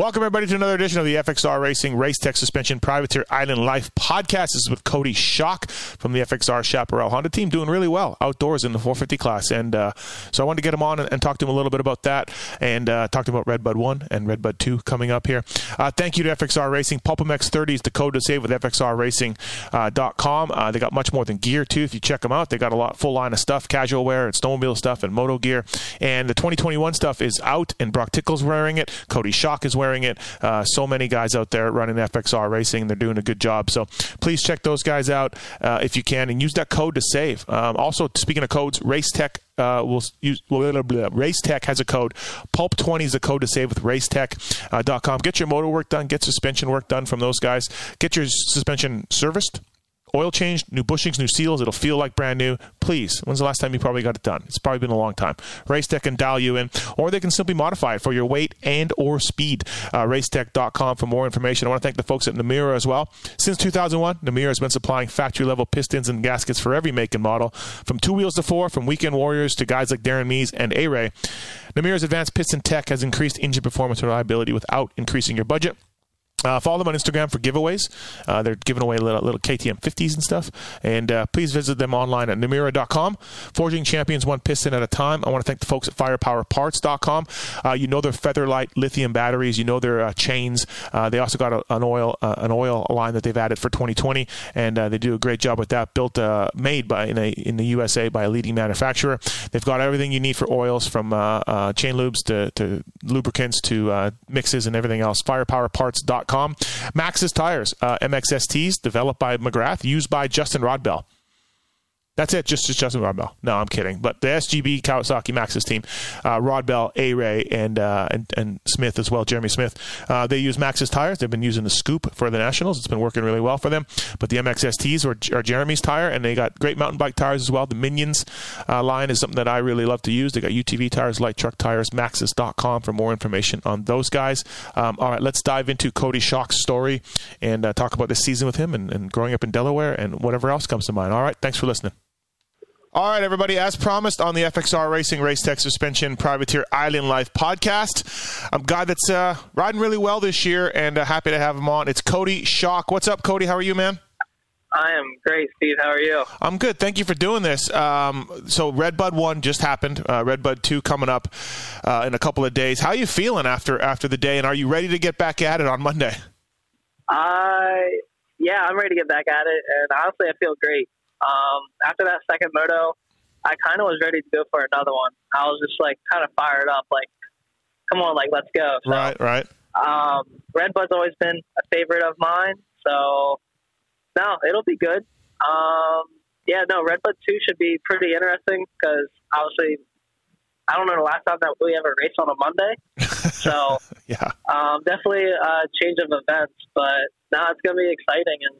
Welcome, everybody, to another edition of the FXR Racing Race Tech Suspension Privateer Island Life podcast. This is with Coty Schock from the FXR Chaparral Honda team, doing really well outdoors in the 450 class. And uh, so I wanted to get him on and, and, talk to him a little bit about that and uh, talk to him about Redbud 1 and Redbud 2 coming up here. Uh, thank you to FXR Racing. PulpMX 30 is the code to save with FXRRacing.com. Uh, they got much more than gear, too. If you check them out, they got a lot full line of stuff casual wear and snowmobile stuff and moto gear. And the 2021 stuff is out, and Brock Tickle's wearing it. Coty Schock is wearing wearing it. Uh, so many guys out there running FXR Racing. They're doing a good job. So please check those guys out uh, if you can and use that code to save. Um, also, speaking of codes, Race Tech uh, will use blah, blah, blah. Race Tech has a code. Pulp20 is a code to save with racetech.com. Uh, get your motor work done, get suspension work done from those guys. Get your suspension serviced oil change, new bushings, new seals. It'll feel like brand new. Please, when's the last time you probably got it done? It's probably been a long time. Racetech can dial you in, or they can simply modify it for your weight and or speed. Uh, racetech.com for more information. I want to thank the folks at Namura as well. Since 2001, Namura has been supplying factory level pistons and gaskets for every make and model, from two wheels to four, from weekend warriors to guys like Darren Mees and A-Ray. Namura's advanced piston tech has increased engine performance and reliability without increasing your budget. Uh, follow them on Instagram for giveaways. Uh, they're giving away little, little KTM 50s and stuff. And uh, please visit them online at Namura.com. Forging champions one piston at a time. I want to thank the folks at FirePowerParts.com. Uh, you know their Featherlight lithium batteries. You know their uh, chains. Uh, they also got a, an oil an oil line that they've added for 2020, and they do a great job with that. Built made by in a in the USA by a leading manufacturer. They've got everything you need for oils from chain lubes to, to lubricants to mixes and everything else. FirePowerParts.com. Maxxis tires, uh, MXSTs, developed by McGrath, used by Justin Rodbell. That's it, just, just Justin Rodbell. No, I'm kidding. But the SGB Kawasaki Maxxis team, uh, Rodbell, A Ray, and, uh, and and Smith as well, Jeremy Smith, uh, they use Maxxis tires. They've been using the Scoop for the Nationals. It's been working really well for them. But the MXSTs are, are Jeremy's tire, and they got great mountain bike tires as well. The Minions uh, line is something that I really love to use. They got UTV tires, light truck tires, Maxxis.com for more information on those guys. Um, all right, let's dive into Coty Schock's story and uh, talk about this season with him and, and growing up in Delaware and whatever else comes to mind. All right, thanks for listening. All right, everybody. As promised on the FXR Racing Race Tech Suspension Privateer Island Life podcast, I'm a guy that's uh, riding really well this year and uh, happy to have him on. It's Coty Schock. What's up, Coty? How are you, man? I am great, Steve. How are you? I'm good. Thank you for doing this. Um, so, Redbud one just happened. Uh, Redbud two coming up uh, in a couple of days. How are you feeling after after the day? And are you ready to get back at it on Monday? I yeah, I'm ready to get back at it. And honestly, I feel great. Um, after that second moto, I kind of was ready to go for another one. I was just like kind of fired up, like, come on, like let's go. So, right, right. Um, Redbud's always been a favorite of mine, so no, it'll be good. Um, yeah, no, Redbud two should be pretty interesting because obviously I don't know the last time that we ever raced on a Monday. So yeah, um, definitely a change of events, but now it's going to be exciting and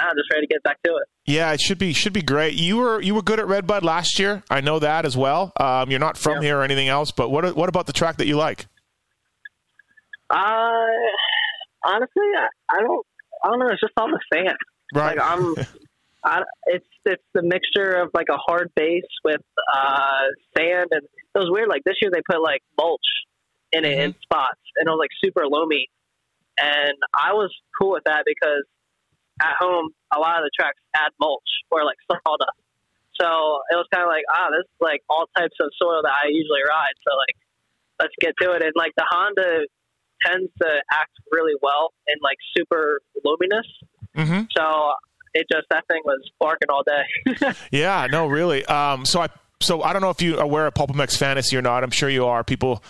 now just ready to get back to it. Yeah, it should be should be great. You were you were good at Redbud last year. I know that as well. Um, you're not from yeah. here or anything else, but what what about the track that you like? Uh, honestly, I, I don't I don't know. It's just all the sand. Right. Like I'm. I, it's it's the mixture of like a hard base with uh, sand, and it was weird. Like this year, they put like mulch in it mm-hmm. in spots, and it was like super loamy. And I was cool with that because at home, a lot of the tracks add mulch or like sawdust. So it was kind of like, ah, this is like all types of soil that I usually ride. So like, let's get to it. And like the Honda tends to act really well in like super luminous. Mm-hmm. So it just that thing was barking all day. yeah, no, really. Um, so I so I don't know if you are aware of PulpMX Fantasy or not. I'm sure you are. People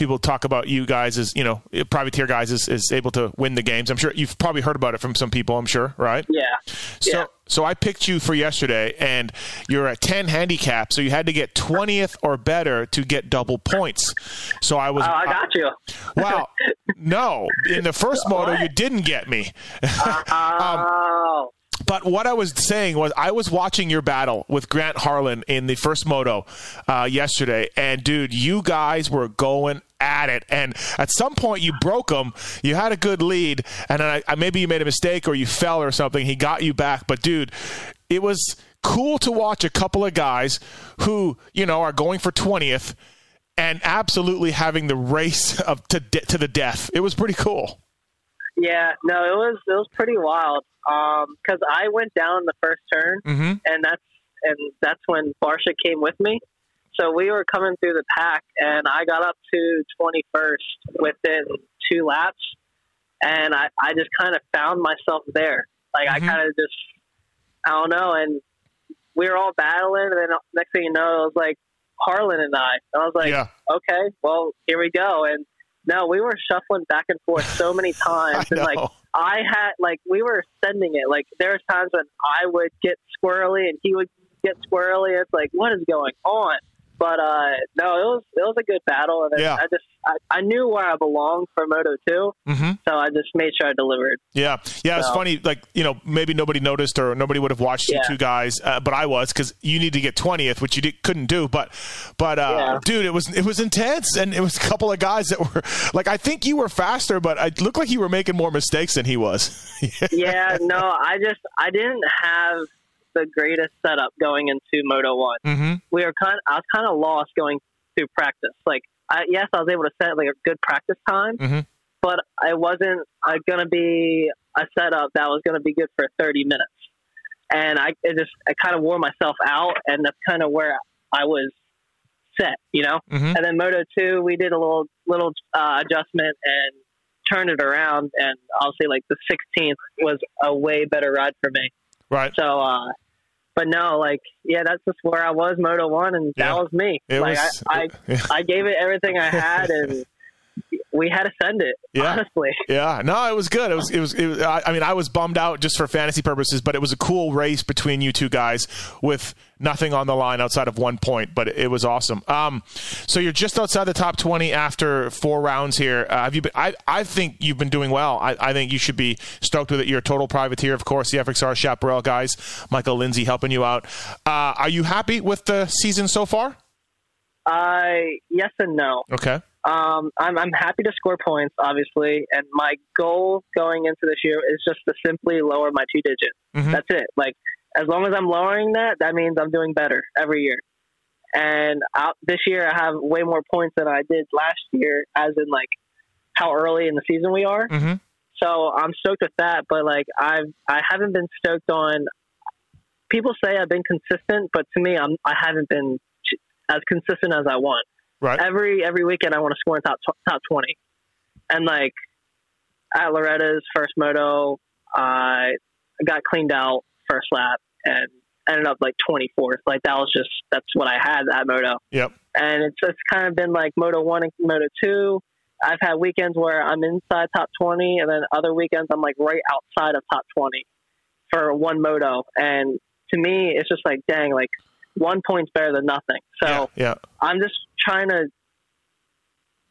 people talk about you guys as you know privateer guys is, is able to win the games. I'm sure you've probably heard about it from some people i'm sure right? Yeah. So yeah. so i picked you for yesterday and you're at 10 handicap so you had to get 20th or better to get double points. So i was oh, i got you. Wow no. In the first moto you didn't get me. Uh, um, but what I was saying was, I was watching your battle with Grant Harlan in the first moto uh, yesterday, and dude, you guys were going at it. And at some point, you broke him. You had a good lead, and I, maybe you made a mistake or you fell or something. He got you back, but dude, it was cool to watch a couple of guys who you know are going for twentieth and absolutely having the race of to de- to the death. It was pretty cool. Yeah, no, it was it was pretty wild. Um, because I went down the first turn, Mm-hmm. and that's and that's when Barsha came with me. So we were coming through the pack, and I got up to 21st within two laps, and I, I just kind of found myself there. Like Mhm. I kind of just, I don't know, and we were all battling, and then next thing you know, it was like Harlan and I. And I was like, yeah, okay, well, here we go. And no, we were shuffling back and forth so many times, and like. I had like we were sending it. Like there was times when I would get squirrely and he would get squirrely. It's like what is going on? But uh no, it was it was a good battle, and Yeah. I just I, I knew where I belonged for Moto Two, hmm so I just made sure I delivered. Yeah, yeah. It's funny. Like you know, maybe nobody noticed or nobody would have watched you two guys, uh, but I was because you need to get twentieth, which you did, couldn't do. But but uh, Yeah. dude, it was it was intense, and it was a couple of guys that were like, I think you were faster, but it looked like you were making more mistakes than he was. yeah, no, I just I didn't have the greatest setup going into Moto One. hmm we were kind. I was kind of lost going through practice. Like, I, yes, I was able to set like a good practice time, Mhm. but it wasn't uh, going to be a setup that was going to be good for 30 minutes. And I it just I kind of wore myself out, and that's kind of where I was set, you know. hmm And then Moto Two, we did a little little uh, adjustment and turned it around, and I'll say like the 16th was a way better ride for me. Right. So, uh, but no, like, yeah, that's just where I was, Moto One, and that Yeah. was me. It like, was. I, I, I gave it everything I had, and we had to send it. Yeah. Honestly, Yeah, no, it was good. It was, it was, it was I, I mean, I was bummed out just for fantasy purposes, but it was a cool race between you two guys with nothing on the line outside of one point, but it was awesome. Um, so you're just outside the top 20 after four rounds here. Uh, have you been, I, I think you've been doing well. I, I think you should be stoked with it. You're a total privateer, of course, the FXR Chaparral guys, Michael Lindsay helping you out. Uh, are you happy with the season so far? I yes and no. Okay. Um, I'm I'm happy to score points, obviously, and my goal going into this year is just to simply lower my two digits. Mhm. That's it. Like as long as I'm lowering that, that means I'm doing better every year. And out, this year, I have way more points than I did last year, as in like how early in the season we are. Mm-hmm. So I'm stoked with that. But like I've I haven't been stoked on. People say I've been consistent, but to me, I'm I haven't been as consistent as I want Right. every every weekend I want to score in top top twenty, and like at Loretta's first moto, I got cleaned out first lap and ended up like twenty fourth. Like that was just that's what I had that moto, Yep. and it's just kind of been like moto one and moto two. I've had weekends where I'm inside top twenty, and then other weekends I'm like right outside of top twenty for one moto, and to me it's just like dang, like one point's better than nothing. So. yeah. Yeah. I'm just trying to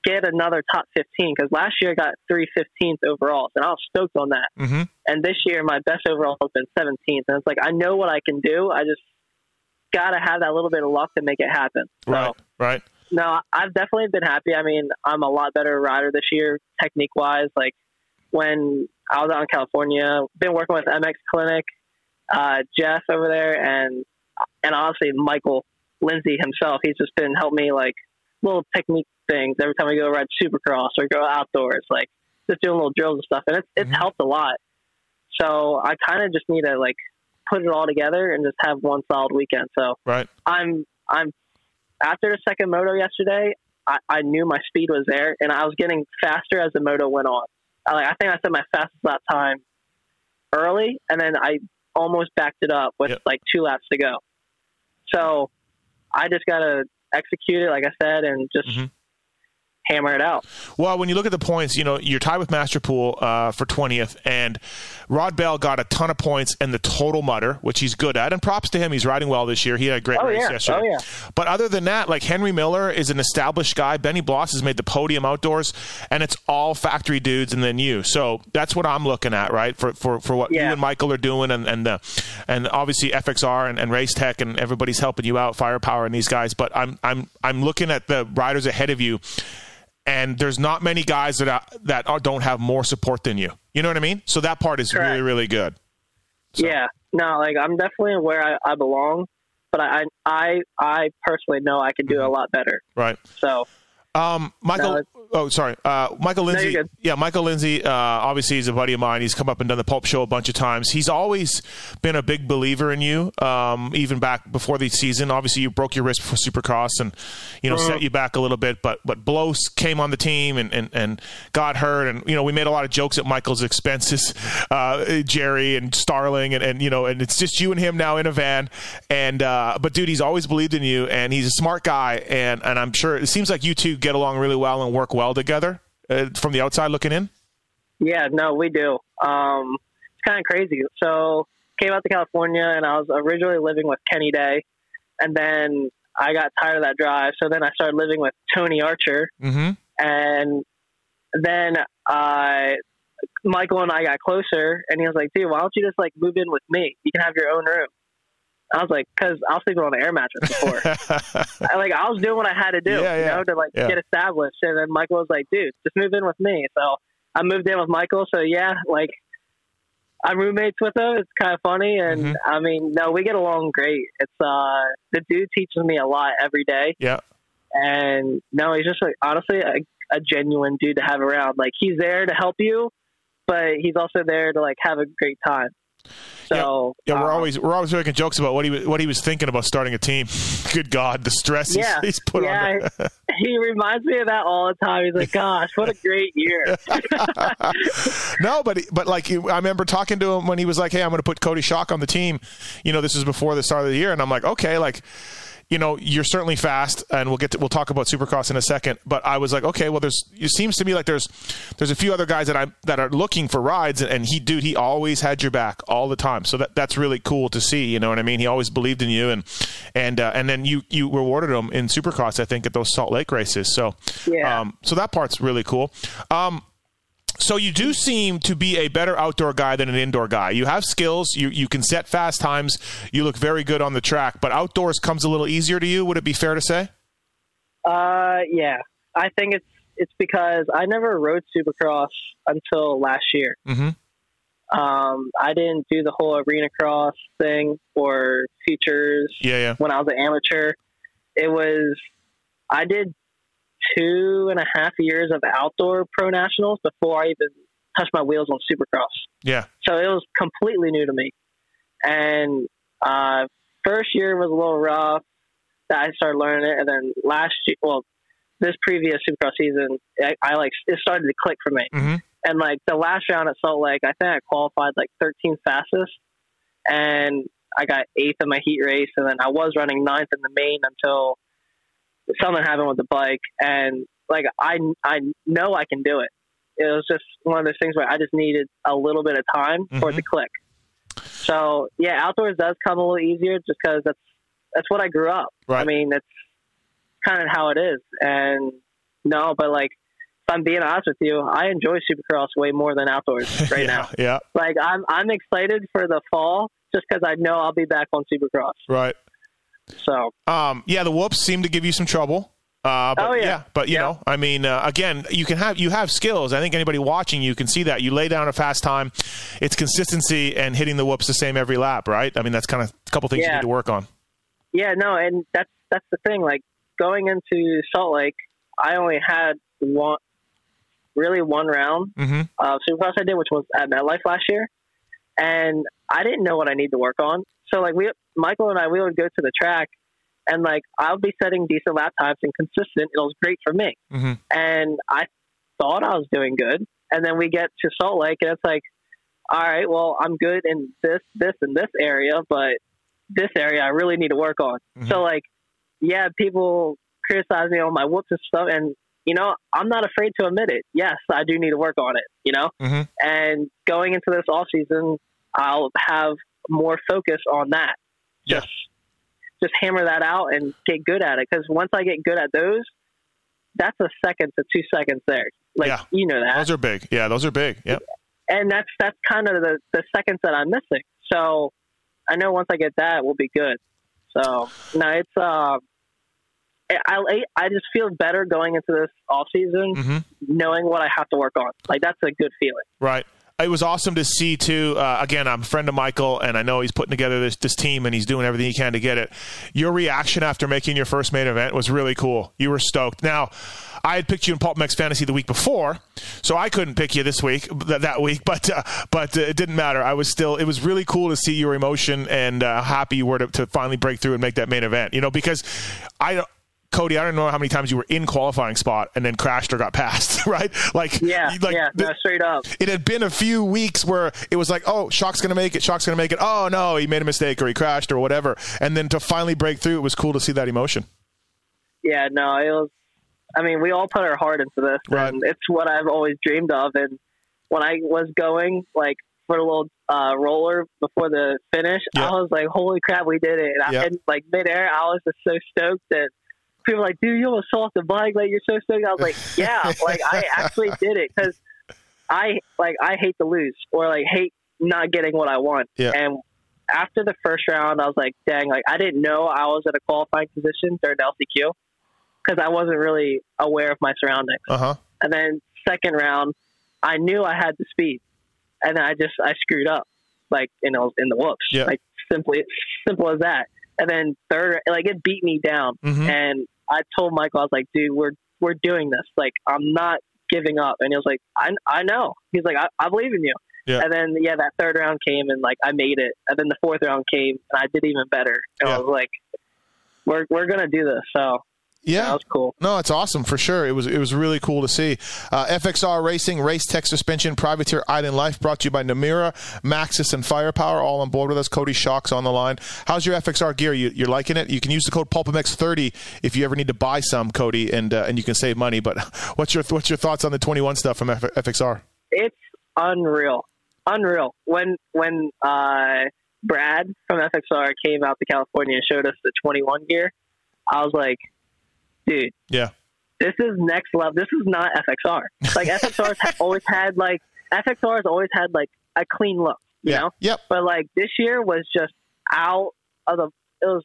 get another top 15 because last year I got three 15th overalls and I was stoked on that. Mm-hmm. And this year my best overall has been 17th. And it's like, I know what I can do. I just got to have that little bit of luck to make it happen. So, Right. Right. no, I've definitely been happy. I mean, I'm a lot better rider this year, technique wise. Like when I was out in California, been working with MX Clinic, uh, Jeff over there, and and honestly Michael Lindsay himself. He's just been helping me like little technique things every time I go ride Supercross or go outdoors, like just doing little drills and stuff, and it's it's Mhm. helped a lot. So I kind of just need to like put it all together and just have one solid weekend. So Right. I'm I'm after the second moto yesterday, I, I knew my speed was there and I was getting faster as the moto went on. I, like I think I set my fastest lap time early and then I almost backed it up with Yep. like two laps to go. So I just gotta execute it like I said and just Mhm. Hammer it out. Well, when you look at the points, you know you're tied with Masterpool uh, for twentieth, and Rodbell got a ton of points in the total mutter, which he's good at. And props to him; he's riding well this year. He had a great Oh, race yeah. yesterday. Oh, yeah. But other than that, like Henry Miller is an established guy. Benny Bloss has made the podium outdoors, and it's all factory dudes, and then you. So that's what I'm looking at, right? For for, for what you and Michael are doing, and and the and obviously FXR and, and Race Tech, and everybody's helping you out, Firepower and these guys. But I'm I'm I'm looking at the riders ahead of you and there's not many guys that are, that are, don't have more support than you. You know what I mean? So that part is Correct. really really good. So- Yeah. No, like I'm definitely where I, I belong. but I I I personally know I can do a mm-hmm. lot better. Right. So Um, Michael. No, oh, sorry. Uh, Michael Lindsay. good. yeah, Michael Lindsay. Uh, obviously, he's a buddy of mine. He's come up and done the Pulp Show a bunch of times. He's always been a big believer in you. Um, even back before the season. Obviously, you broke your wrist before Supercross, and you know Uh-huh. set you back a little bit. But but Bloss came on the team and, and, and got hurt, and you know we made a lot of jokes at Michael's expenses. Uh, Jerry and Starling, and, and you know, and it's just you and him now in a van. And uh, but dude, he's always believed in you, and he's a smart guy, and and I'm sure it seems like you two get along really well and work well together uh, from the outside looking in. yeah, no, we do. Um, it's kind of crazy. So came out to California, and I was originally living with Kenny Day, and then I got tired of that drive. So then I started living with Tony Archer, Mm-hmm. and then I. Michael and I got closer, and he was like, "Dude, why don't you just like move in with me? You can have your own room." I was like, "Cause I was sleeping on an air mattress before." I, like I was doing what I had to do, Yeah, you yeah, know, to like yeah. get established. And then Michael was like, "Dude, just move in with me." So I moved in with Michael. So yeah, like I'm roommates with him. It's kind of funny, and Mhm. I mean, no, we get along great. It's uh, the dude teaches me a lot every day, yeah. and no, he's just like honestly a, a genuine dude to have around. Like he's there to help you, but he's also there to like have a great time. So Yeah, we're um, always we're always making jokes about what he was what he was thinking about starting a team. Good God, the stress he's, Yeah, he's put yeah. on. The, he reminds me of that all the time. He's like, "Gosh, what a great year!" no, but but like I remember talking to him when he was like, "Hey, I'm going to put Coty Schock on the team." You know, this is before the start of the year, and I'm like, "Okay, like." You know, you're certainly fast, and we'll get to, we'll talk about Supercross in a second. But I was like, okay, well, there's it seems to me like there's there's a few other guys that I that are looking for rides, and he, dude, he always had your back all the time. So that that's really cool to see. You know what I mean? He always believed in you, and and uh, and then you you rewarded him in Supercross, I think, at those Salt Lake races. So Yeah. um, so that part's really cool. Um, so you do seem to be a better outdoor guy than an indoor guy. You have skills. You you can set fast times. You look very good on the track. But outdoors comes a little easier to you. Would it be fair to say? Uh, yeah, I think it's it's because I never rode Supercross until last year. Mm-hmm. Um, I didn't do the whole arena cross thing or features Yeah, yeah. when I was an amateur. It was I did two and a half years of outdoor pro nationals before I even touched my wheels on Supercross. Yeah. So it was completely new to me. And uh, first year was a little rough. That I started learning it, and then last year, well, this previous Supercross season, I, I like it started to click for me. Mm-hmm. And like the last round at Salt Lake, I think I qualified like 13th fastest, and I got eighth in my heat race, and then I was running ninth in the main until something happened with the bike, and like I I know I can do it. It was just one of those things where I just needed a little bit of time for it to mm-hmm. click. So yeah, outdoors does come a little easier just because that's that's what I grew up. Right. I mean, that's kind of how it is. And no, but like if I'm being honest with you, I enjoy Supercross way more than outdoors right yeah, now. Yeah. Like I'm I'm excited for the fall just because I know I'll be back on Supercross. Right. So Um, yeah, the whoops seem to give you some trouble. Uh, but Oh, yeah. but you Yeah. know, I mean, uh, again, you can have you have skills. I think anybody watching you can see that you lay down a fast time. It's consistency and hitting the whoops the same every lap, right? I mean, that's kind of a couple things you need to work on. yeah, no, and that's that's the thing. Like going into Salt Lake, I only had one really one round Mm-hmm. of Supercross I did, which was at MetLife last year, and I didn't know what I need to work on. So like we, Michael and I, we would go to the track, and like I'll be setting decent lap times and consistent. It was great for me, Mm-hmm. and I thought I was doing good. And then we get to Salt Lake, and it's like, all right, well, I'm good in this, this, and this area, but this area I really need to work on. Mhm. So like, yeah, people criticize me on my whoops and stuff, and you know, I'm not afraid to admit it. Yes, I do need to work on it. You know, Mhm. and going into this off season, I'll have more focus on that. Yeah. Just, just hammer that out and get good at it. Because once I get good at those, that's a second to two seconds there. Like Yeah. you know that, Those are big. Yeah, those are big. Yep. and that's that's kind of the the seconds that I'm missing. So I know once I get that, we'll be good. So no, it's uh, I I just feel better going into this off season, Mm-hmm. knowing what I have to work on. Like that's a good feeling. Right. It was awesome to see too. Uh, again, I'm a friend of Michael, and I know he's putting together this this team, and he's doing everything he can to get it. Your reaction after making your first main event was really cool. You were stoked. Now, I had picked you in PulpMX Fantasy the week before, so I couldn't pick you this week that, that week. But uh, but uh, it didn't matter. I was still. It was really cool to see your emotion and uh, happy you were to, to finally break through and make that main event. You know, because I Coty, I don't know how many times you were in qualifying spot and then crashed or got passed, right? Like, yeah, like yeah, no, straight up. It had been a few weeks where it was like, oh, Schock's going to make it, Schock's going to make it. Oh, no, he made a mistake or he crashed or whatever. And then to finally break through, it was cool to see that emotion. Yeah, no, it was, I mean, we all put our heart into this. Right. And it's what I've always dreamed of. And when I was going, like, for a little uh, roller before the finish, Yeah. I was like, holy crap, we did it. And, Yeah. I, and like, midair, I was just so stoked that people were like, dude, you almost the bike. Like, you're so stoked. I was like, yeah, like, I actually did it because I, like, I hate to lose or, like, hate not getting what I want. Yeah. And after the first round, I was like, dang, like, I didn't know I was at a qualifying position during the LCQ because I wasn't really aware of my surroundings. Uh huh. And then second round, I knew I had the speed, and then I just I screwed up, like you know in the whoops, Yeah. like simply simple as that. And then third, like it beat me down, Mhm. and I told Michael, I was like, dude, we're we're doing this. Like I'm not giving up. And he was like, I I know. He's like, I, I believe in you. Yeah. And then yeah, that third round came, and like I made it. And then the fourth round came, and I did even better. And Yeah. I was like, we're we're gonna do this. So that Yeah. was cool. No, it's awesome for sure. It was it was really cool to see. Uh, FXR Racing, Race Tech Suspension, Privateer Island Life, brought to you by Namura, Maxxis, and Firepower, all on board with us. Coty Schock's on the line. How's your FXR gear? You, you're liking it? You can use the code PulpMX30 if you ever need to buy some, Coty, and uh, and you can save money. But what's your what's your thoughts on the 21 stuff from F- FXR? it's unreal, unreal. When when uh, Brad from FXR came out to California and showed us the 21 gear, I was like, dude, Yeah, this is next level. This is not FXR. Like FXR's always had like FXR's always had like a clean look, you yeah, know. yep, But like this year was just out of the it was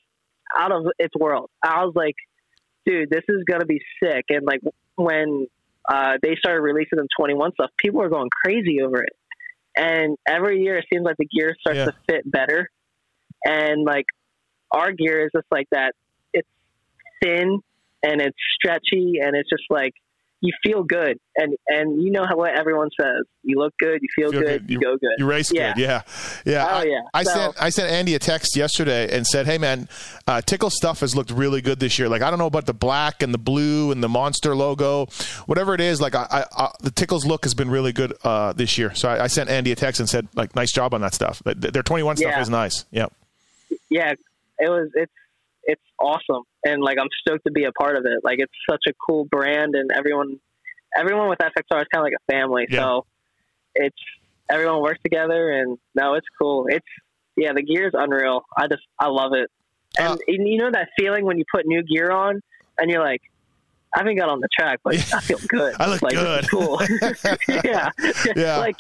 out of its world. I was like, dude, this is gonna be sick. And like when uh, they started releasing the 21 stuff, people are going crazy over it. And every year it seems like the gear starts Yeah. to fit better. And like our gear is just like that. It's thin and it's stretchy and it's just like you feel good and and you know how what everyone says. You look good, you feel, Feel good, good. you, go good. you race Yeah. good. Yeah, yeah. Oh, I, yeah. I So- sent I sent Andy a text yesterday and said, "Hey man, uh, Tickle stuff has looked really good this year. Like I don't know about the black and the blue and the monster logo, whatever it is. Like I, I, I the Tickles look has been really good uh, this year. So I, I sent Andy a text and said, like, nice job on that stuff. Their 21 stuff is nice. Yep. yeah, it was it's it's awesome, and like I'm stoked to be a part of it. Like it's such a cool brand, and everyone everyone with FXR is kind of like a family. Yeah. So it's everyone works together, and no, it's cool. It's yeah, the gear is unreal. I just I love it, and, Uh, and you know that feeling when you put new gear on, and you're like. I haven't got on the track, but I feel good. I look like, is Cool. yeah. Yeah. Like,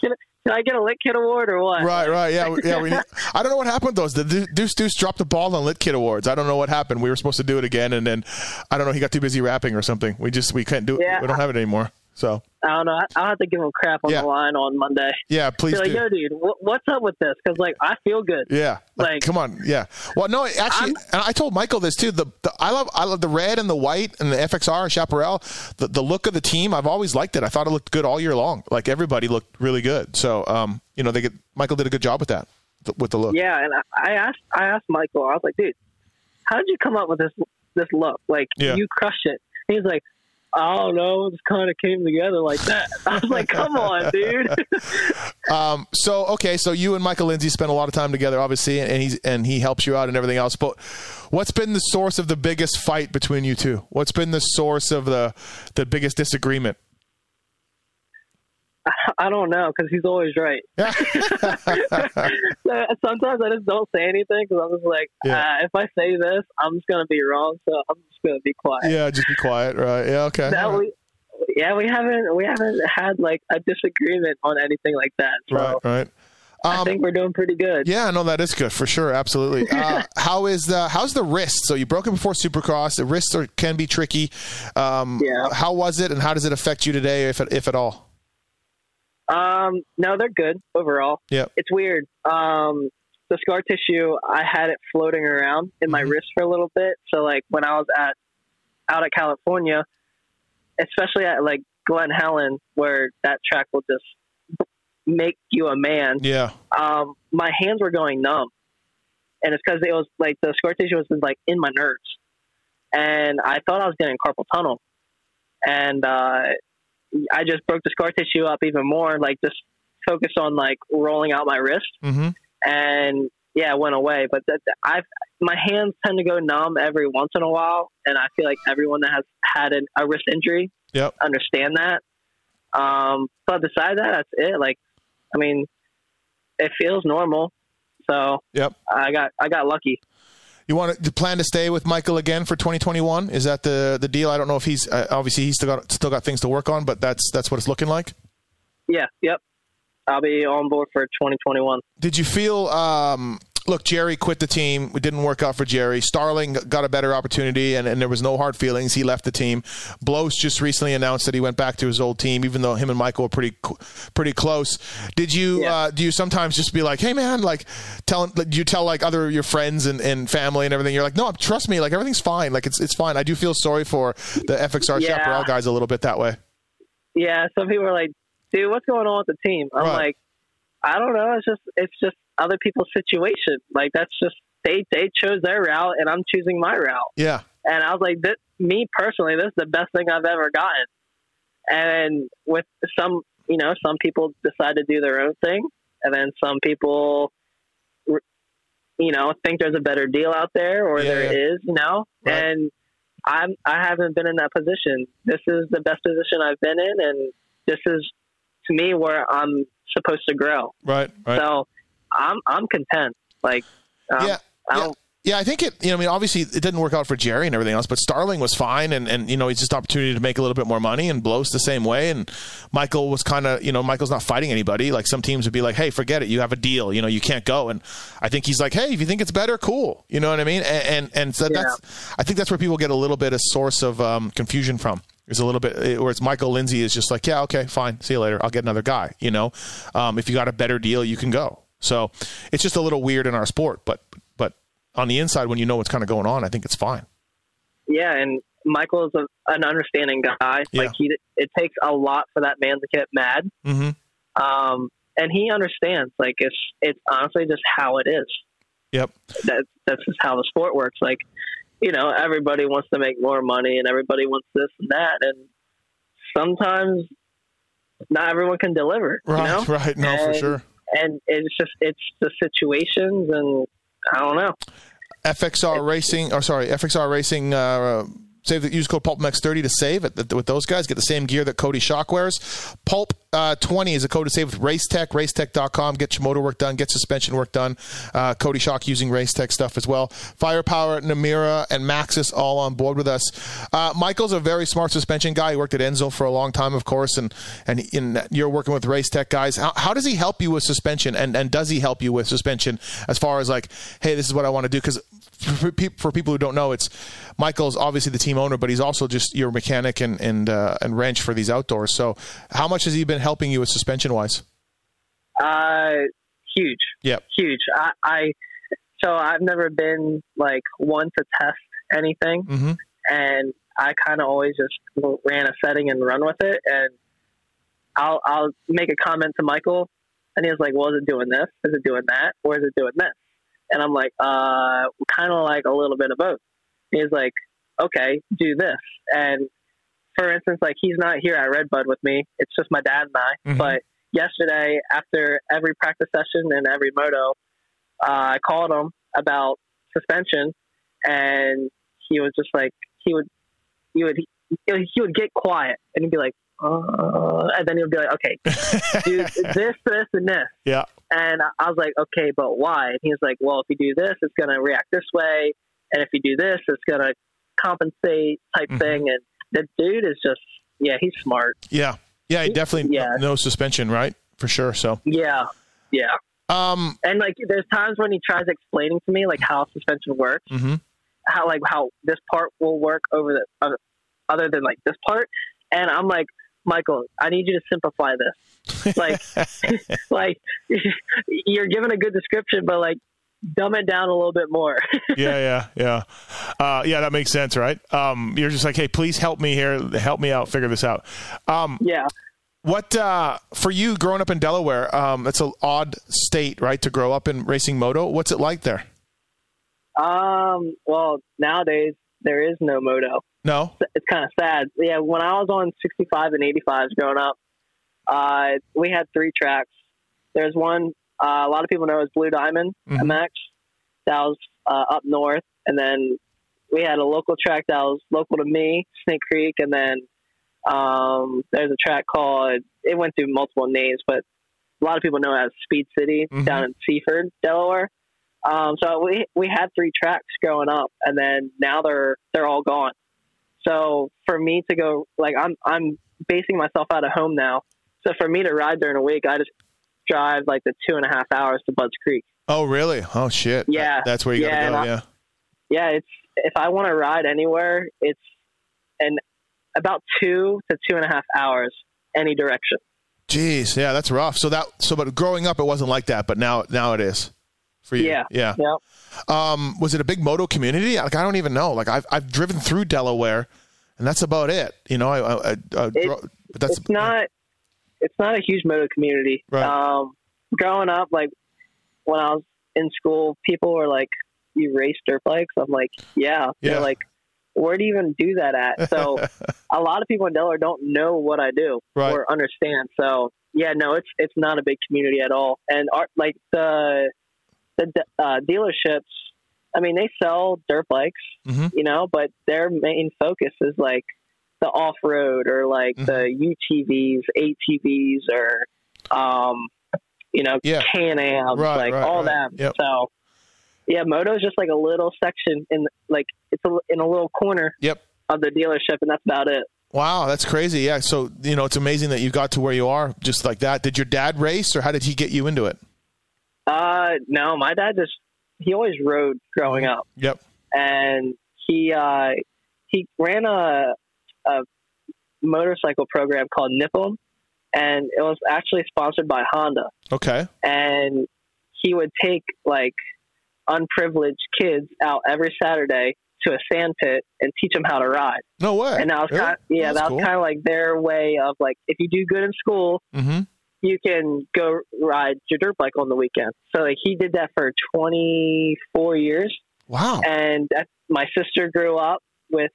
I get a lit kid award or what? Right, right, yeah, yeah. We, need, I don't know what happened those. The Deuce Deuce dropped the ball on Lit Kid Awards. I don't know what happened. We were supposed to do it again, and then I don't know. He got too busy rapping or something. We just we couldn't do it. Yeah. We don't have it anymore. So I don't know. I- I'll have to give him crap on Yeah. the line on Monday. yeah, please Be like, do. yo, dude, wh- what's up with this? Because like, I feel good. Yeah, like, Like- come on, yeah. Well, no, actually, and I told Michael this too. The, the I love I love the red and the white and the FXR and Chaparral. The the look of the team, I've always liked it. I thought it looked good all year long. Like everybody looked really good. So, um, you know, they get Michael did a good job with that, th- with the look. Yeah, and I, I asked, I asked Michael. I was like, dude, how did you come up with this this look? Like, Yeah. you crushed it. He's like, I don't know, it just kind of came together like that. I was like, come on, dude. Um, so okay, so you and Michael Lindsay spend a lot of time together, obviously, and he's and he helps you out and everything else. But what's been the source of the biggest fight between you two? What's been the source of the the biggest disagreement? I don't know because he's always right. So sometimes I just don't say anything because I'm just like, Yeah. uh, if I say this, I'm just gonna be wrong. So I'm just gonna be quiet. yeah, just be quiet, right? Yeah, okay. That we, yeah, we haven't we haven't had like a disagreement on anything like that. So right, right. I Um, think we're doing pretty good. Yeah, no, that is good for sure. Absolutely. Uh, how is the how's the wrist? So you broke it before Supercross. The wrists are, can be tricky. Um, Yeah. How was it, and how does it affect you today, if if at all? Um, no, they're good overall. Yeah, It's weird. Um, the scar tissue, I had it floating around in my Mhm. wrist for a little bit. So like when I was at out at California, especially at like Glen Helen, where that track will just make you a man. Yeah. Um, my hands were going numb, and it's because it was like the scar tissue was like in my nerves, and I thought I was getting carpal tunnel, and uh, I just broke the scar tissue up even more. Like just focus on like rolling out my wrist, Mm-hmm. and yeah, it went away. But that, I've my hands tend to go numb every once in a while, and I feel like everyone that has had an, a wrist injury Yep. understand that. Um, but besides that, that's it. Like, I mean, it feels normal. So Yep. I got I got lucky. You want to plan to stay with Michael again for 2021? Is that the the deal? I don't know if he's uh, obviously he's still got still got things to work on, but that's that's what it's looking like. Yeah, yep. I'll be on board for 2021. Did you feel? Um, look, Jerry quit the team. It didn't work out for Jerry. Starling got a better opportunity, and, and there was no hard feelings. He left the team. Bloss just recently announced that he went back to his old team, even though him and Michael were pretty pretty close. Did you Yeah. uh, do you sometimes just be like, hey man, like tell do you tell like other your friends and, and family and everything? You're like, no, trust me, like everything's fine. Like it's it's fine. I do feel sorry for the FXR Yeah. Chaparral guys a little bit that way. Yeah, some people are like, "Dude, what's going on with the team?" I'm Right. like, "I don't know. It's just it's just other people's situation. Like that's just they they chose their route, and I'm choosing my route." Yeah. And I was like, this, me personally, this is the best thing I've ever gotten. And with some, you know, some people decide to do their own thing, and then some people, you know, think there's a better deal out there, or Yeah, there yeah. is, you know. Right. And I'm I haven't been in that position. This is the best position I've been in, and this is to me where I'm supposed to grow. Right. Right. So I'm I'm content. Like, um, yeah. I yeah. don't, Yeah, I think it. You know, I mean, obviously it didn't work out for Jerry and everything else, but Starling was fine, and and you know, it's just opportunity to make a little bit more money, and Bloss the same way, and Michael was kind of, you know, Michael's not fighting anybody. Like some teams would be like, hey, forget it, you have a deal, you know, you can't go, and I think he's like, hey, if you think it's better, cool, you know what I mean, and and, and so Yeah. that's, I think that's where people get a little bit of source of um, confusion from. Is a little bit where it's Michael Lindsay is just like, yeah, okay, fine, see you later. I'll get another guy. You know, um, if you got a better deal, you can go. So it's just a little weird in our sport, but but on the inside, when you know what's kind of going on, I think it's fine. yeah, and Michael is a, an understanding guy. Yeah. Like he, it takes a lot for that man to get mad, Mm-hmm. um, and he understands. Like it's it's honestly just how it is. Yep. That that's just how the sport works. Like you know, everybody wants to make more money, and everybody wants this and that, and sometimes not everyone can deliver. Right. You know, Right. No, for sure. And it's just it's the situations, and I don't know. FXR Racing, or sorry, FXR Racing. Uh, save the use code PulpMX30 to save it with those guys. Get the same gear that Coty Schock wears. Pulp uh, 20 is a code to save with Racetech. Racetech.com. Get your motor work done. Get suspension work done. Uh, Coty Schock using Racetech stuff as well. Firepower, Namura, and Maxxis all on board with us. Uh, Michael's a very smart suspension guy. He worked at Enzo for a long time, of course, and and in, you're working with Racetech guys. How, how does he help you with suspension, and and does he help you with suspension as far as like, hey, this is what I want to do? Because for, for people who don't know, it's Michael's obviously the team owner, but he's also just your mechanic and and uh, and wrench for these outdoors. So, how much has he been helping you with suspension wise? Uh, huge. Yep. huge. I, I so I've never been like one to test anything, Mm-hmm. and I kind of always just ran a setting and run with it. And I'll I'll make a comment to Michael, and he's like, "Well, is it doing this? Is it doing that? Or is it doing this?" And I'm like, "Uh, kind of like a little bit of both." He's like, "Okay, do this." And for instance, like he's not here at Redbud with me. It's just my dad and I. Mhm. But yesterday, after every practice session and every moto, uh, I called him about suspension, and he was just like he would he would he would get quiet and he'd be like, uh, and then he'll be like, okay, do this, this, and this. yeah. And I was like, okay, but why? And he was like, well, if you do this, it's going to react this way. And if you do this, it's going to compensate type Mhm. thing. And the dude is just, yeah, he's smart. Yeah. Yeah. He definitely Yeah. no suspension, right? For sure. So, Yeah. Yeah. um, And like, there's times when he tries explaining to me like how suspension works, mm-hmm. how like how this part will work over the other, other than like this part. And I'm like, Michael, I need you to simplify this. Like, like you're given a good description, but like dumb it down a little bit more. yeah, yeah, yeah, uh, yeah. That makes sense, right? Um, you're just like, hey, please help me here, help me out, figure this out. Um, yeah. What uh, for you growing up in Delaware? Um, it's an odd state, right, to grow up in racing moto. What's it like there? Um. Well, nowadays there is no moto. No. It's kind of sad. Yeah. When I was on 65 and 85s growing up, uh, we had three tracks. There's one uh, a lot of people know as Blue Diamond Mhm. MX. That was uh, up north, and then we had a local track that was local to me, Snake Creek, and then um, there's a track called. It went through multiple names, but a lot of people know it as Speed City Mhm. down in Seaford, Delaware. Um, so we we had three tracks growing up, and then now they're they're all gone. So for me to go, like I'm I'm basing myself out of home now. So for me to ride during a week, I just drive like the two and a half hours to Budds Creek. Oh, really? Oh, shit. Yeah. That- that's where you Yeah, gotta go. I- yeah. Yeah, it's if I want to ride anywhere, it's an about two to two and a half hours any direction. Jeez, yeah, that's rough. So that, so, but growing up, it wasn't like that, but now, now it is for you. Yeah. yeah. Um, was it a big moto community? Like, I don't even know. Like, I've I've driven through Delaware, and that's about it. You know, I, I, I, I It- but that's it's not it's not a huge moto community. Right. Um, growing up, like when I was in school, people were like, "You race dirt bikes?" I'm like, "Yeah." Yeah. They're like, "Where do you even do that at?" So a lot of people in Delaware don't know what I do Right. or understand. So yeah, no, it's it's not a big community at all. And our, like the the uh, dealerships, I mean, they sell dirt bikes, Mhm. you know, but their main focus is like the off road or like Mm-hmm. the UTVs, ATVs, or um, you know, Yeah. Can Ams, Right, like right, all right. that. Yep. So. Yeah, moto is just like a little section in like it's a, in a little corner Yep. of the dealership, and that's about it. Wow, that's crazy. Yeah. So you know, it's amazing that you got to where you are just like that. Did your dad race, or how did he get you into it? Uh, no, my dad just he always rode growing up, Yep. and he uh, he ran a a motorcycle program called Nippon, and it was actually sponsored by Honda. Okay. And he would take like unprivileged kids out every Saturday to a sand pit and teach them how to ride. No way. And that was kind yeah, That's that was cool. kind of like their way of like if you do good in school, Mm-hmm. you can go ride your dirt bike on the weekend. So like he did that for 24 years, Wow. and that, my sister grew up with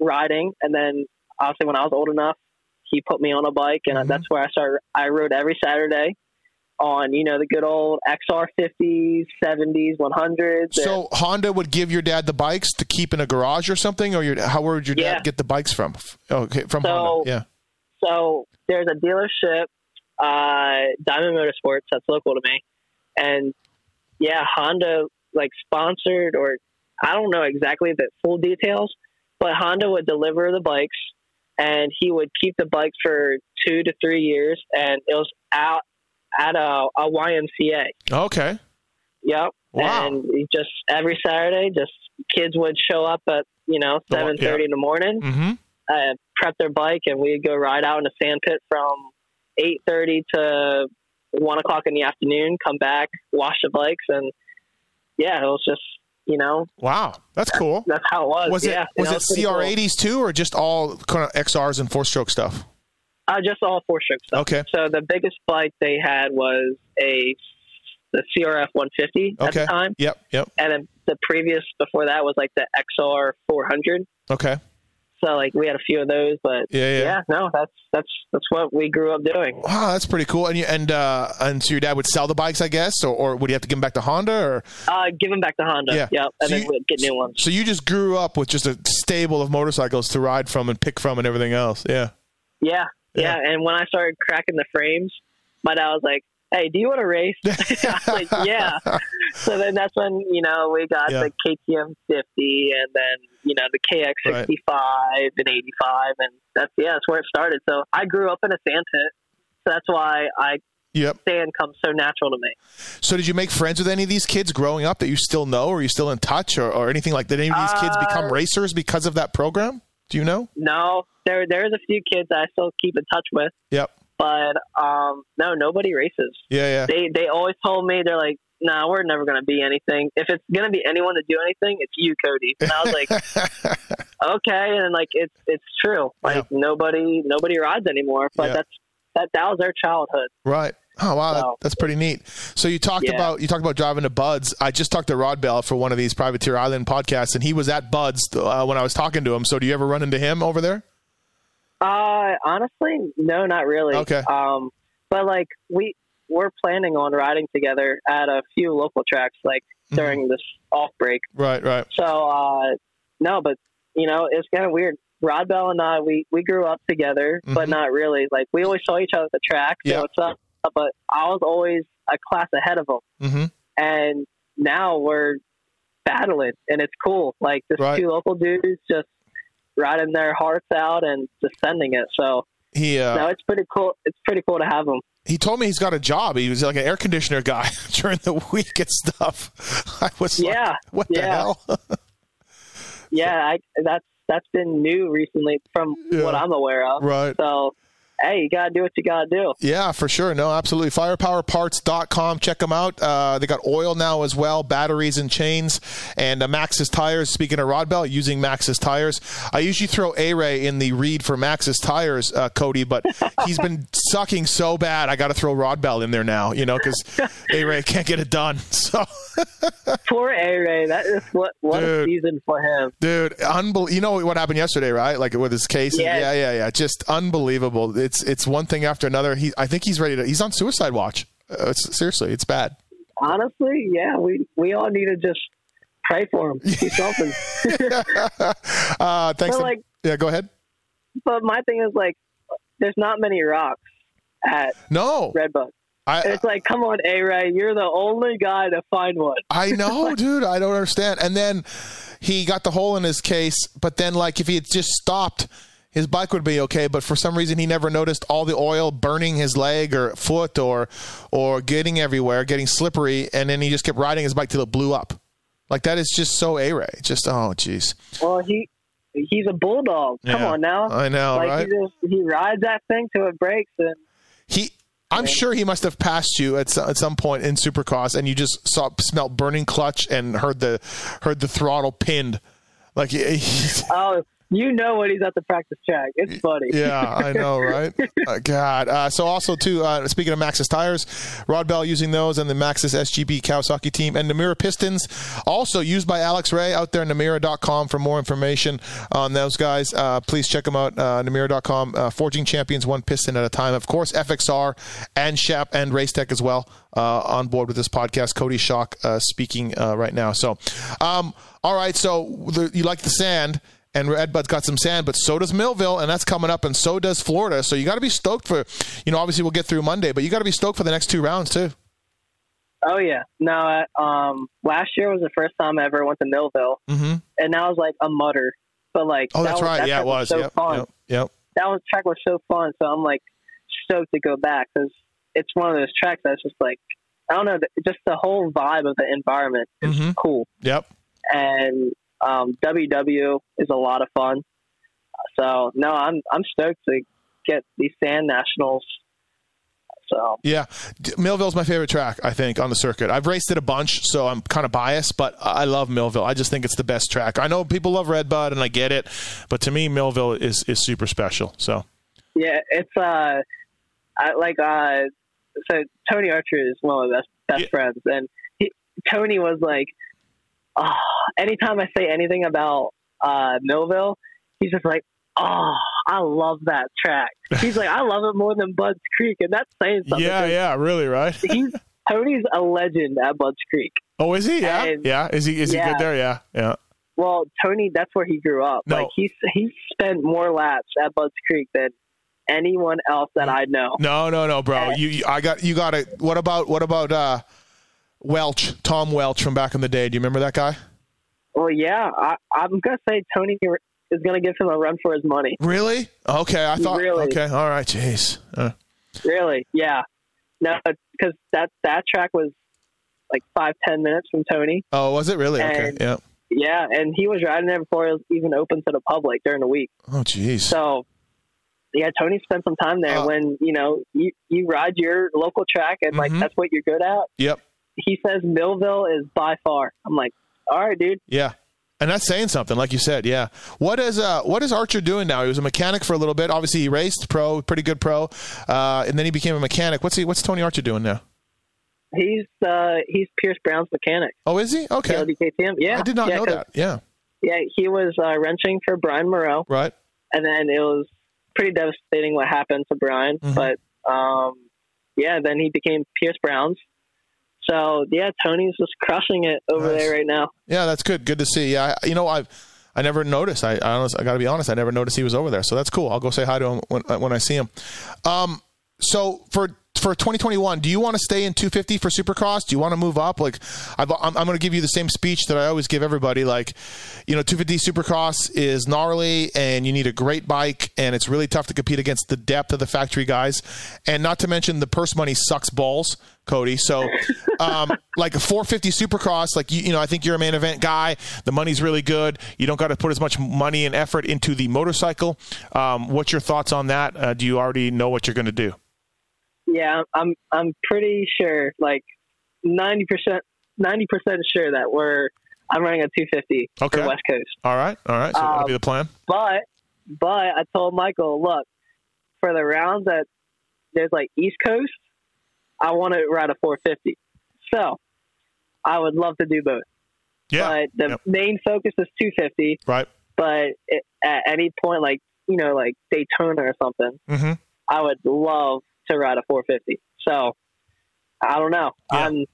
riding, and then obviously when I was old enough, he put me on a bike, and Mhm. that's where I started. I rode every Saturday on you know the good old XR50s, 70s, 100s. and- So Honda would give your dad the bikes to keep in a garage or something, or your, how would your Yeah. dad get the bikes from? Okay, from So- Honda. Yeah. So there's a dealership, uh, Diamond Motorsports, that's local to me, and yeah, Honda like sponsored, or I don't know exactly the full details, but Honda would deliver the bikes, and he would keep the bikes for two to three years, and it was out at a, a YMCA. Okay. Yep. Wow. And just every Saturday, just kids would show up at you know The- seven thirty in the morning, Mm-hmm. uh, prep their bike, and we'd go ride out in a sand pit from eight thirty to one o'clock in the afternoon. Come back, wash the bikes, and yeah, it was just you know Wow, that's cool. that's how it was. Was yeah, it was know, it. CR80s too, or just all kind of XRs and four stroke stuff? Uh, just all four stroke stuff. Okay. So the biggest bike they had was a the CRF 150 at the time, Yep. Yep. and then the previous before that was like the XR 400. Okay. So like we had a few of those, but Yeah. Yeah. yeah, no, that's that's that's what we grew up doing. Wow, that's pretty cool. And you and uh, and so your dad would sell the bikes, I guess, or, or would you have to give them back to Honda, or Uh, give them back to Honda. Yeah. Yep, and So then you- we'd get new ones. so you just grew up with just a stable of motorcycles to ride from and pick from and everything else? Yeah. Yeah, Yeah. yeah, And when I started cracking the frames, my dad was like, "Hey, do you want to race?" Like, "Yeah." So then that's when you know we got Yeah. the KTM 50, and then you know the KX 65 and 85, and that's yeah, that's where it started. So I grew up in a sand pit, so that's why I Yep. sand comes so natural to me. So did you make friends with any of these kids growing up that you still know, or are you still in touch, or, or anything like that? Any of these kids Uh, become racers because of that program? Do you know? No, there there's a few kids that I still keep in touch with. Yep. But um, no, nobody races. Yeah, yeah. They they always told me they're like, nah, we're never going to be anything. If it's going to be anyone to do anything, it's you, Coty. And I was like, okay, and like it's it's true. Like Yeah. nobody nobody rides anymore. But Yeah. that's that that was their childhood. Right. Oh wow, So- that's pretty neat. So you talked Yeah. about you talked about driving to Budds. I just talked to Rodbell for one of these Privateer Island podcasts, and he was at Budds uh, when I was talking to him. So do you ever run into him over there? Uh, honestly, no, not really. Okay. Um, but like we we're planning on riding together at a few local tracks, like Mm-hmm. during this off break. Right, right. So uh, no, but you know, it's kind of weird. Rodbell and I, we we grew up together, but Mhm. not really. Like we always saw each other at the track. Yeah. It's up, but I was always a class ahead of him, Mm-hmm. and now we're battling, and it's cool. Like this Right. two local dudes just riding their hearts out and just sending it. So He uh, no, it's pretty cool. It's pretty cool to have him. he told me he's got a job. He was like an air conditioner guy during the week and stuff. I was like, Yeah, what the hell? yeah. I, that's that's been new recently, from Yeah. what I'm aware of. right. So, hey, you gotta do what you gotta do. Yeah, for sure. No, absolutely. Firepowerparts.com. Check them out. Uh, they got oil now as well, batteries and chains, and uh, Maxxis tires. Speaking of Rodbell, using Maxxis tires. I usually throw A Ray in the read for Maxxis tires, uh, Coty, but he's been sucking so bad. I got to throw Rodbell in there now, you know, because A Ray can't get it done. So, Poor A Ray. That is what what Dude. a season for him. dude, unbel- You know what happened yesterday, right? Like with his case. Yes. Yeah, yeah, yeah. Just unbelievable. It's it's it's one thing after another. He, I think he's ready to. He's on suicide watch. Uh, it's, seriously, it's bad. Honestly, yeah, we we all need to just pray for him. Do something. uh, thanks. To- like- yeah, go ahead. but my thing is like, there's not many rocks at No, Redbud. I It's like, come on, A Ray, you're the only guy to find one. I know, dude. I don't understand. And then he got the hole in his case, but then like if he had just stopped, his bike would be okay. But for some reason, he never noticed all the oil burning his leg or foot or or getting everywhere, getting slippery, and then he just kept riding his bike till it blew up. Like that is just so a ray. Just oh, jeez. Well, he he's a bulldog. Come Yeah, on now. I know, like right? he just he rides that thing till it breaks, and He, I'm sure he must have passed you at some, at some point in Supercross, and you just saw smelled burning clutch and heard the heard the throttle pinned. Like, he- he- oh, you know when he's at the practice track. It's funny. yeah, I know, right? Uh, God. Uh, so also too, uh, speaking of Maxxis tires, Rodbell using those, and the Maxxis SGB Kawasaki team, and Namura pistons, also used by Alex Ray out there. Namura.com for more information on those guys. Uh, please check them out. Uh, Namura.com. Uh, forging champions, one piston at a time. Of course, FXR and Shep and Race Tech as well uh, on board with this podcast. Coty Schock uh, speaking uh, right now. So, um, all right. So the, you like the sand and Redbud's got some sand, but so does Millville, and that's coming up, and so does Florida. So you got to be stoked for, you know, obviously we'll get through Monday, but you got to be stoked for the next two rounds too. Oh yeah. No, uh, um, last year was the first time I ever went to Millville, Mm-hmm. and that was like a mutter. But like, Oh, that that's was, right. That Yeah, it was. So yep, fun. yep. Yep. That was track was so fun. So I'm like stoked to go back because it's one of those tracks that's just like I don't know, just the whole vibe of the environment is Mhm. cool, Yep. and um, WW is a lot of fun. So no, I'm I'm stoked to get these sand nationals. So Yeah, Millville's my favorite track. I think on the circuit. I've raced it a bunch, so I'm kind of biased, but I love Millville. I just think it's the best track. I know people love Redbud, and I get it, but to me, Millville is is super special. So Yeah, it's uh, I, like uh, so Tony Archer is one of my best best Yeah. friends, and he, Tony was like, oh, anytime I say anything about uh Millville, he's just like, oh, I love that track. He's like, I love it more than Budds Creek, and that's saying something. Yeah, yeah, really, right? He's Tony's a legend at Budds Creek. Oh, is he? Yeah, And- yeah. Is he? Is he yeah. good there? Yeah, yeah. Well, Tony, that's where he grew up. No. Like he's he's spent more laps at Budds Creek than anyone else that I know. No, no, no, bro. Uh, You, you I got, you got it. What about, what about uh, Welch, Tom Welch from back in the day? Do you remember that guy? Well, yeah, I, I'm gonna say Tony is gonna give him a run for his money. Really? Okay, I thought. Really? Okay, all right. Jeez. Uh, Really? Yeah. No, because that that track was like five ten minutes from Tony. oh, was it really? Okay. And- Yeah. Yeah, and he was riding there before it was even open to the public during the week. Oh, jeez. So, yeah, Tony spent some time there Uh, when you know you you ride your local track and like Mhm. that's what you're good at. Yep. He says Millville is by far. I'm like, all right, dude. Yeah. And that's saying something, like you said. Yeah. What is uh what is Archer doing now? He was a mechanic for a little bit. Obviously, he raced pro, pretty good pro, uh, and then he became a mechanic. What's he? What's Tony Archer doing now? He's uh he's Pierce Brown's mechanic. Oh, is he? Okay. TLD KTM. Yeah, I did not yeah, know that. Yeah. Yeah, he was uh, wrenching for Brian Moreau, Right. and then it was pretty devastating what happened to Brian. Mhm. But um, yeah, then he became Pierce Brown's. So yeah, Tony's just crushing it over Nice. there right now. Yeah, that's good. Good to see. Yeah, I, you know, I've. I never noticed. I I, I got to be honest. I never noticed he was over there. So that's cool. I'll go say hi to him when when I see him. Um, so for for 2021, do you want to stay in 250 for Supercross? Do you want to move up? Like, I've, I'm, I'm going to give you the same speech that I always give everybody. Like, you know, 250 Supercross is gnarly, and you need a great bike, and it's really tough to compete against the depth of the factory guys, and not to mention the purse money sucks balls, Coty. So, um, like a 450 Supercross, like you, you know, I think you're a main event guy. The money's really good. You don't got to put as much money and effort into the motorcycle. Um, what's your thoughts on that? Uh, do you already know what you're going to do? Yeah, I'm I'm pretty sure, like ninety percent, ninety percent sure that we're I'm running a 250 Okay. for West Coast. All right, all right. So that'll Um, be the plan. But but I told Michael, look, for the rounds that there's like East Coast, I want to ride a 450. So I would love to do both. Yeah. But the Yep. main focus is 250. Right. But it, at any point, like you know, like Daytona or something, Mm-hmm. I would love to ride a 450. So I don't know. Yeah. I'm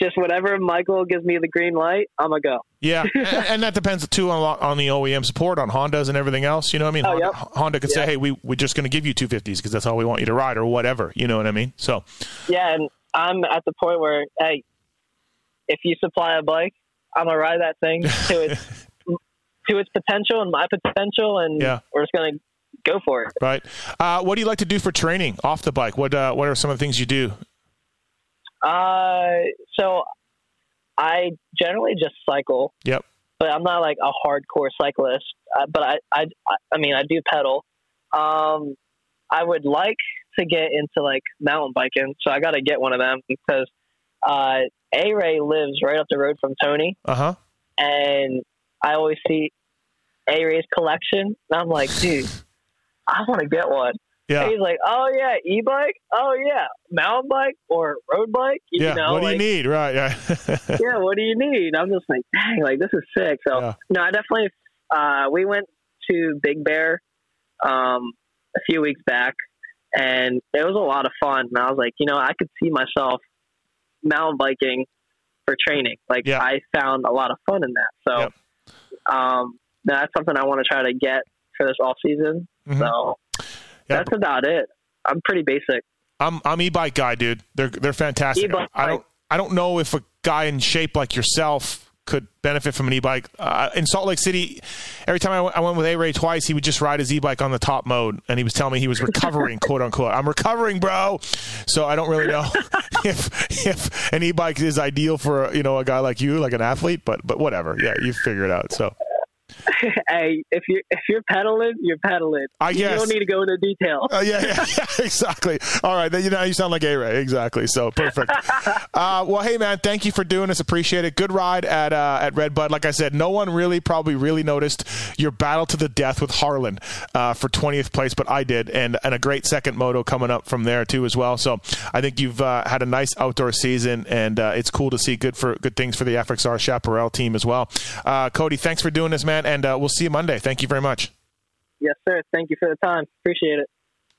just whatever Michael gives me the green light, I'm gonna go. Yeah, and, and that depends too on, on the OEM support, on Hondas and everything else. You know what I mean? Oh, Honda, yep. Honda could say, "Hey, we we're just going to give you 250s because that's all we want you to ride, or whatever." You know what I mean? So, Yeah, and I'm at the point where hey, if you supply a bike, I'm gonna ride that thing to its to its potential and my potential, and Yeah. we're just gonna go for it. right. Uh, what do you like to do for training off the bike? What uh, What are some of the things you do? Uh, so I generally just cycle. Yep. But I'm not like a hardcore cyclist. Uh, but I, I, I mean, I do pedal. Um, I would like to get into like mountain biking, so I got to get one of them because uh, A Ray lives right up the road from Tony, Uh huh. and I always see A Ray's collection, and I'm like, dude, I want to get one. Yeah. And he's like, oh yeah, e-bike, oh yeah, mountain bike or road bike. You Yeah. know, what do like, you need? Right. Yeah. yeah, what do you need? I'm just like, dang, like this is sick. So Yeah. no, I definitely. Uh, we went to Big Bear um, a few weeks back, and it was a lot of fun. And I was like, you know, I could see myself mountain biking for training. Like Yeah. I found a lot of fun in that. So Yep. um, that's something I want to try to get for this off season. Mhm. So Yeah, that's about it. I'm pretty basic. I'm I'm e-bike guy, dude. They're they're fantastic. E-bike. I don't I don't know if a guy in shape like yourself could benefit from an e-bike. Uh, in Salt Lake City, every time I went, I went with A Ray twice, he would just ride his e-bike on the top mode, and he was telling me he was recovering, quote unquote. I'm recovering, bro. So I don't really know if if an e-bike is ideal for you know a guy like you, like an athlete, but but whatever. Yeah, you figure it out. So hey, if you if you're pedaling, you're pedaling. I guess you don't need to go into detail. Uh, yeah, yeah, yeah, exactly. All right, then you know you sound like A Ray, exactly. So perfect. uh, well, hey man, thank you for doing this. Appreciate it. Good ride at uh, at Red Bud. Like I said, no one really probably really noticed your battle to the death with Harlan uh, for 20th place, but I did, and and a great second moto coming up from there too as well. So I think you've uh, had a nice outdoor season, and uh, it's cool to see good for good things for the FXR Chaparral team as well. Uh, Coty, thanks for doing this, man, and uh, we'll see you Monday. Thank you very much. Yes, sir. Thank you for the time. Appreciate it.